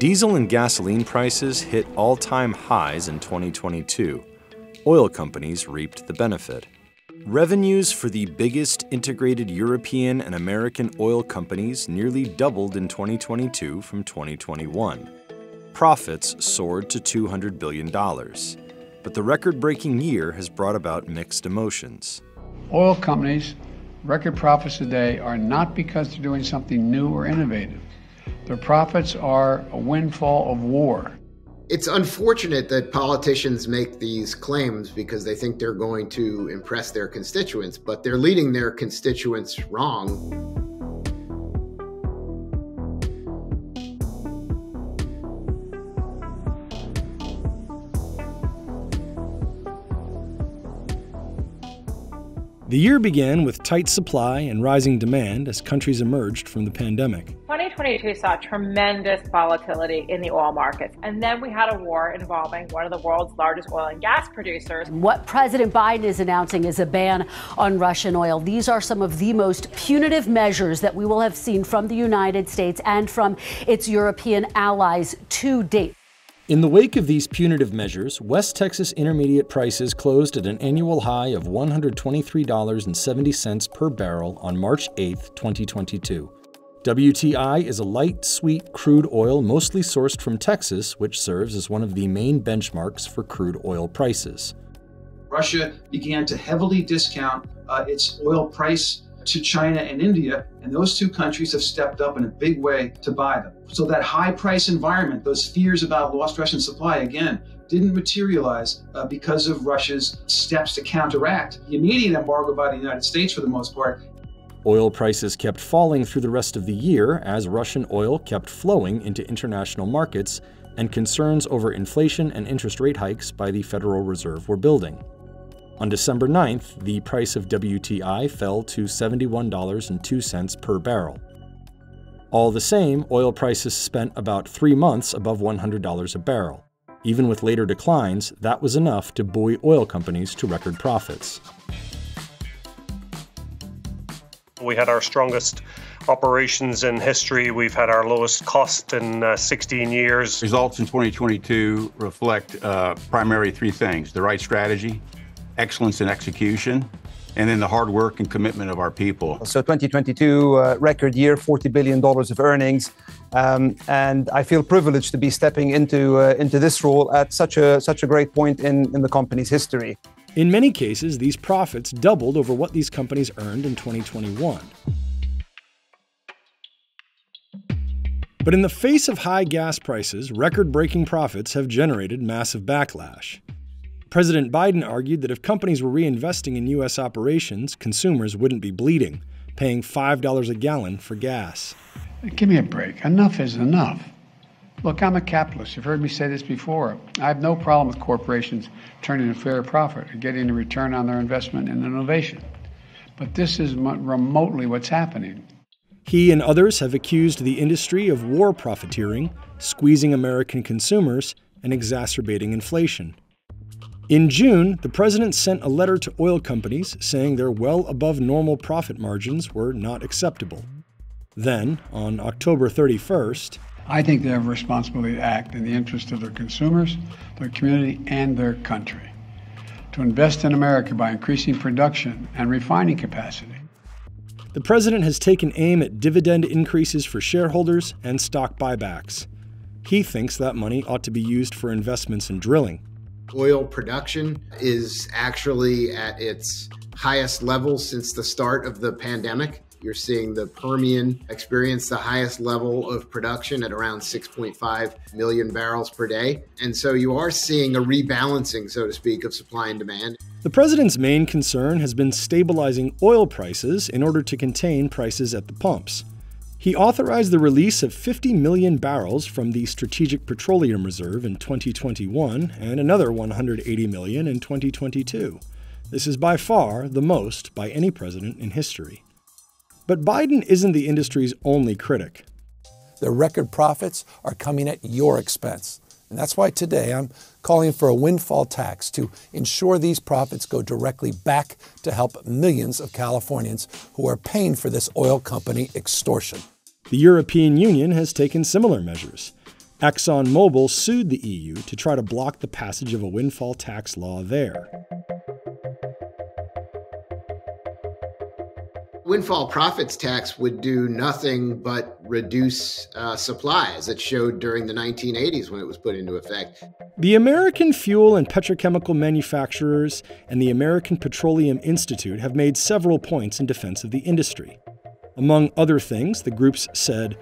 Diesel and gasoline prices hit all time highs in 2022. Oil companies reaped the benefit. Revenues for the biggest integrated European and American oil companies nearly doubled in 2022 from 2021. Profits soared to $200 billion. But the record breaking year has brought about mixed emotions. Oil companies' record profits today are not because they're doing something new or innovative. Their profits are a windfall of war. It's unfortunate that politicians make these claims because they think they're going to impress their constituents, but they're leading their constituents wrong. The year began with tight supply and rising demand as countries emerged from the pandemic. 2022 saw tremendous volatility in the oil markets. And then we had a war involving one of the world's largest oil and gas producers. What President Biden is announcing is a ban on Russian oil. These are some of the most punitive measures that we will have seen from the United States and from its European allies to date. In the wake of these punitive measures, West Texas intermediate prices closed at an annual high of $123.70 per barrel on March 8, 2022. WTI is a light, sweet crude oil mostly sourced from Texas, which serves as one of the main benchmarks for crude oil prices. Russia began to heavily discount uh, its oil price to China and India, and those two countries have stepped up in a big way to buy them. So that high price environment, those fears about lost Russian supply, again, didn't materialize uh, because of Russia's steps to counteract the immediate embargo by the United States for the most part. Oil prices kept falling through the rest of the year as Russian oil kept flowing into international markets and concerns over inflation and interest rate hikes by the Federal Reserve were building. On December 9th, the price of WTI fell to $71.02 per barrel. All the same, oil prices spent about three months above $100 a barrel. Even with later declines, that was enough to buoy oil companies to record profits. We had our strongest operations in history. We've had our lowest cost in uh, 16 years. Results in 2022 reflect uh, primarily three things the right strategy, excellence in execution, and then the hard work and commitment of our people. So 2022 uh, record year, 40 billion dollars of earnings, um, and I feel privileged to be stepping into uh, into this role at such a such a great point in in the company's history. In many cases, these profits doubled over what these companies earned in 2021. But in the face of high gas prices, record breaking profits have generated massive backlash. President Biden argued that if companies were reinvesting in U.S. operations, consumers wouldn't be bleeding, paying $5 a gallon for gas. Give me a break. Enough is enough. Look, I'm a capitalist. You've heard me say this before. I have no problem with corporations turning a fair profit or getting a return on their investment in innovation. But this is remotely what's happening. He and others have accused the industry of war profiteering, squeezing American consumers, and exacerbating inflation. In June, the president sent a letter to oil companies saying their well above normal profit margins were not acceptable. Then, on October 31st, I think they have a responsibility to act in the interest of their consumers, their community, and their country. To invest in America by increasing production and refining capacity. The president has taken aim at dividend increases for shareholders and stock buybacks. He thinks that money ought to be used for investments in drilling oil production is actually at its highest level since the start of the pandemic. You're seeing the Permian experience the highest level of production at around 6.5 million barrels per day. And so you are seeing a rebalancing, so to speak, of supply and demand. The president's main concern has been stabilizing oil prices in order to contain prices at the pumps. He authorized the release of 50 million barrels from the Strategic Petroleum Reserve in 2021 and another 180 million in 2022. This is by far the most by any president in history. But Biden isn't the industry's only critic. The record profits are coming at your expense. And that's why today I'm calling for a windfall tax to ensure these profits go directly back to help millions of Californians who are paying for this oil company extortion. The European Union has taken similar measures. ExxonMobil sued the EU to try to block the passage of a windfall tax law there. Windfall profits tax would do nothing but reduce uh, supply, as it showed during the 1980s when it was put into effect. The American Fuel and Petrochemical Manufacturers and the American Petroleum Institute have made several points in defense of the industry. Among other things, the groups said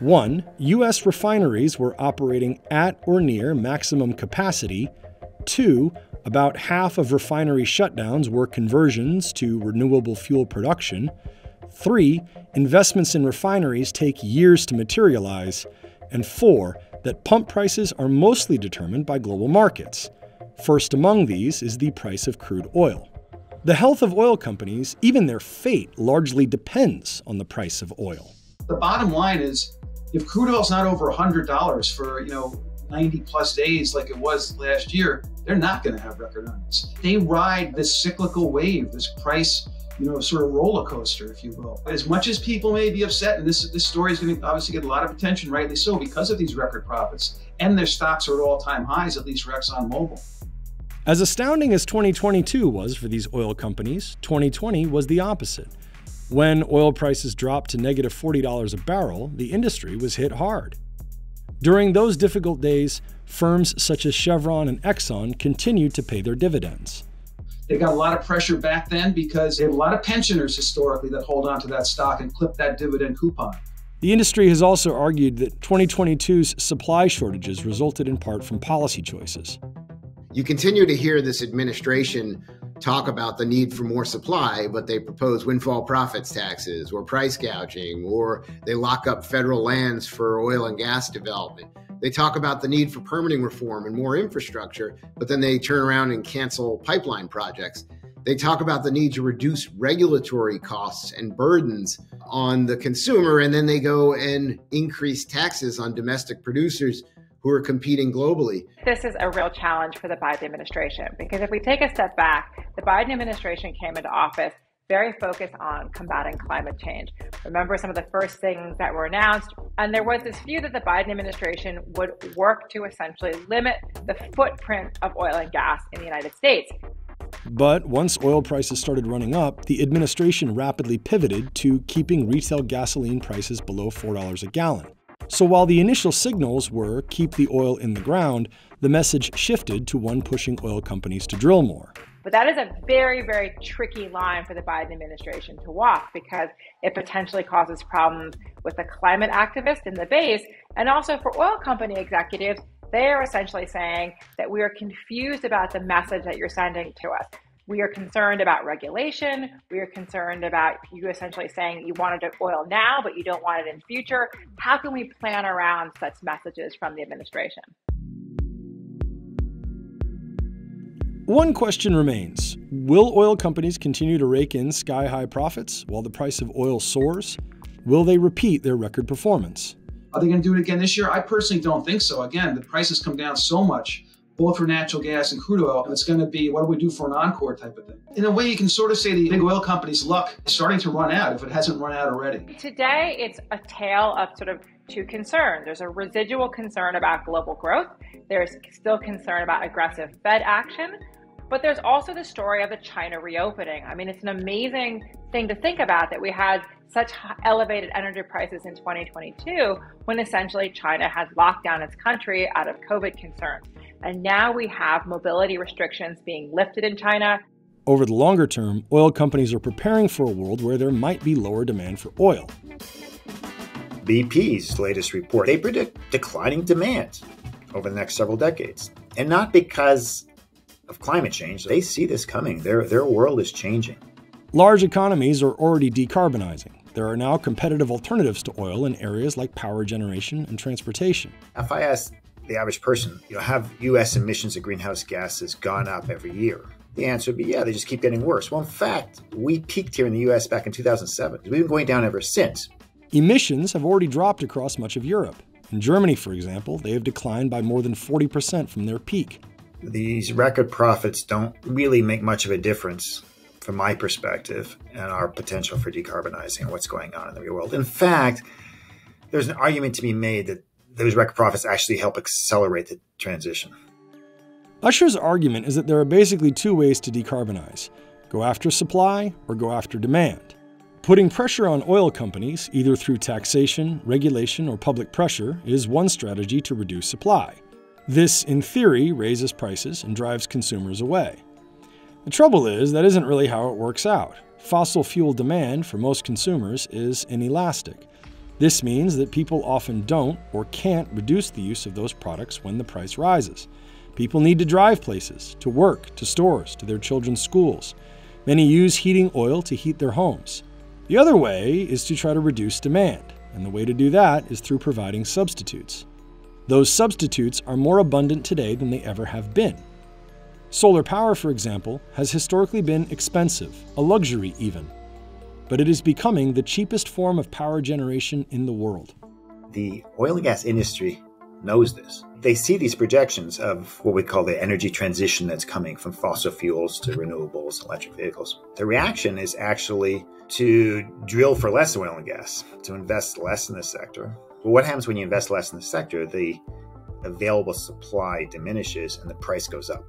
one, U.S. refineries were operating at or near maximum capacity. Two, about half of refinery shutdowns were conversions to renewable fuel production. Three, investments in refineries take years to materialize. And four, that pump prices are mostly determined by global markets. First among these is the price of crude oil. The health of oil companies, even their fate, largely depends on the price of oil. The bottom line is if crude oil's not over $100 for, you know, 90 plus days like it was last year, they're not going to have record earnings. They ride this cyclical wave, this price, you know, sort of roller coaster, if you will. As much as people may be upset, and this this story is going to obviously get a lot of attention, rightly so, because of these record profits, and their stocks are at all-time highs, at least for ExxonMobil. As astounding as 2022 was for these oil companies, 2020 was the opposite. When oil prices dropped to negative $40 a barrel, the industry was hit hard. During those difficult days, firms such as Chevron and Exxon continued to pay their dividends. They got a lot of pressure back then because they have a lot of pensioners historically that hold on to that stock and clip that dividend coupon. The industry has also argued that 2022's supply shortages resulted in part from policy choices. You continue to hear this administration talk about the need for more supply, but they propose windfall profits taxes or price gouging, or they lock up federal lands for oil and gas development. They talk about the need for permitting reform and more infrastructure, but then they turn around and cancel pipeline projects. They talk about the need to reduce regulatory costs and burdens on the consumer, and then they go and increase taxes on domestic producers who are competing globally. This is a real challenge for the Biden administration because if we take a step back, the Biden administration came into office very focused on combating climate change. Remember some of the first things that were announced, and there was this view that the Biden administration would work to essentially limit the footprint of oil and gas in the United States. But once oil prices started running up, the administration rapidly pivoted to keeping retail gasoline prices below $4 a gallon. So while the initial signals were keep the oil in the ground, the message shifted to one pushing oil companies to drill more. But that is a very, very tricky line for the Biden administration to walk because it potentially causes problems with the climate activists in the base and also for oil company executives. They are essentially saying that we are confused about the message that you're sending to us. We are concerned about regulation. We are concerned about you essentially saying you wanted oil now, but you don't want it in future. How can we plan around such messages from the administration? One question remains Will oil companies continue to rake in sky high profits while the price of oil soars? Will they repeat their record performance? Are they going to do it again this year? I personally don't think so. Again, the prices come down so much both for natural gas and crude oil. It's going to be what do we do for an encore type of thing. In a way, you can sort of say the big oil companies' luck is starting to run out if it hasn't run out already. Today, it's a tale of sort of two concerns. There's a residual concern about global growth. There's still concern about aggressive Fed action. But there's also the story of the China reopening. I mean, it's an amazing thing to think about that we had such elevated energy prices in 2022 when essentially China had locked down its country out of COVID concerns. And now we have mobility restrictions being lifted in China. Over the longer term, oil companies are preparing for a world where there might be lower demand for oil. BP's latest report, they predict declining demand over the next several decades. And not because of climate change. They see this coming. Their, their world is changing. Large economies are already decarbonizing. There are now competitive alternatives to oil in areas like power generation and transportation. If I ask the average person, you know, have U.S. emissions of greenhouse gases gone up every year? The answer would be yeah, they just keep getting worse. Well, in fact, we peaked here in the U.S. back in 2007. We've been going down ever since. Emissions have already dropped across much of Europe. In Germany, for example, they have declined by more than 40% from their peak. These record profits don't really make much of a difference from my perspective and our potential for decarbonizing and what's going on in the real world. In fact, there's an argument to be made that those record profits actually help accelerate the transition. Usher's argument is that there are basically two ways to decarbonize go after supply or go after demand. Putting pressure on oil companies, either through taxation, regulation, or public pressure, is one strategy to reduce supply. This, in theory, raises prices and drives consumers away. The trouble is, that isn't really how it works out. Fossil fuel demand for most consumers is inelastic. This means that people often don't or can't reduce the use of those products when the price rises. People need to drive places, to work, to stores, to their children's schools. Many use heating oil to heat their homes. The other way is to try to reduce demand, and the way to do that is through providing substitutes. Those substitutes are more abundant today than they ever have been. Solar power, for example, has historically been expensive, a luxury even. But it is becoming the cheapest form of power generation in the world. The oil and gas industry knows this. They see these projections of what we call the energy transition that's coming from fossil fuels to renewables, electric vehicles. The reaction is actually to drill for less oil and gas, to invest less in the sector. But what happens when you invest less in the sector? The available supply diminishes and the price goes up.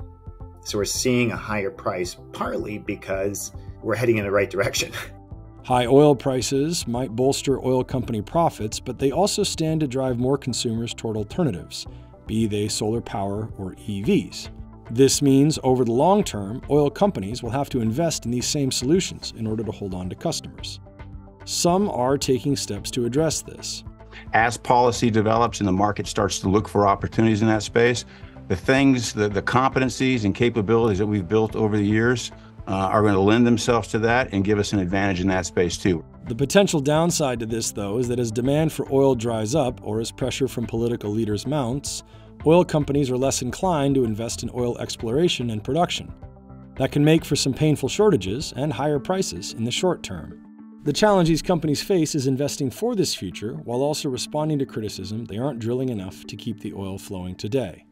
So we're seeing a higher price partly because we're heading in the right direction. High oil prices might bolster oil company profits, but they also stand to drive more consumers toward alternatives, be they solar power or EVs. This means over the long term, oil companies will have to invest in these same solutions in order to hold on to customers. Some are taking steps to address this. As policy develops and the market starts to look for opportunities in that space, the things, the, the competencies and capabilities that we've built over the years uh, are going to lend themselves to that and give us an advantage in that space too. The potential downside to this, though, is that as demand for oil dries up or as pressure from political leaders mounts, oil companies are less inclined to invest in oil exploration and production. That can make for some painful shortages and higher prices in the short term. The challenge these companies face is investing for this future while also responding to criticism they aren't drilling enough to keep the oil flowing today.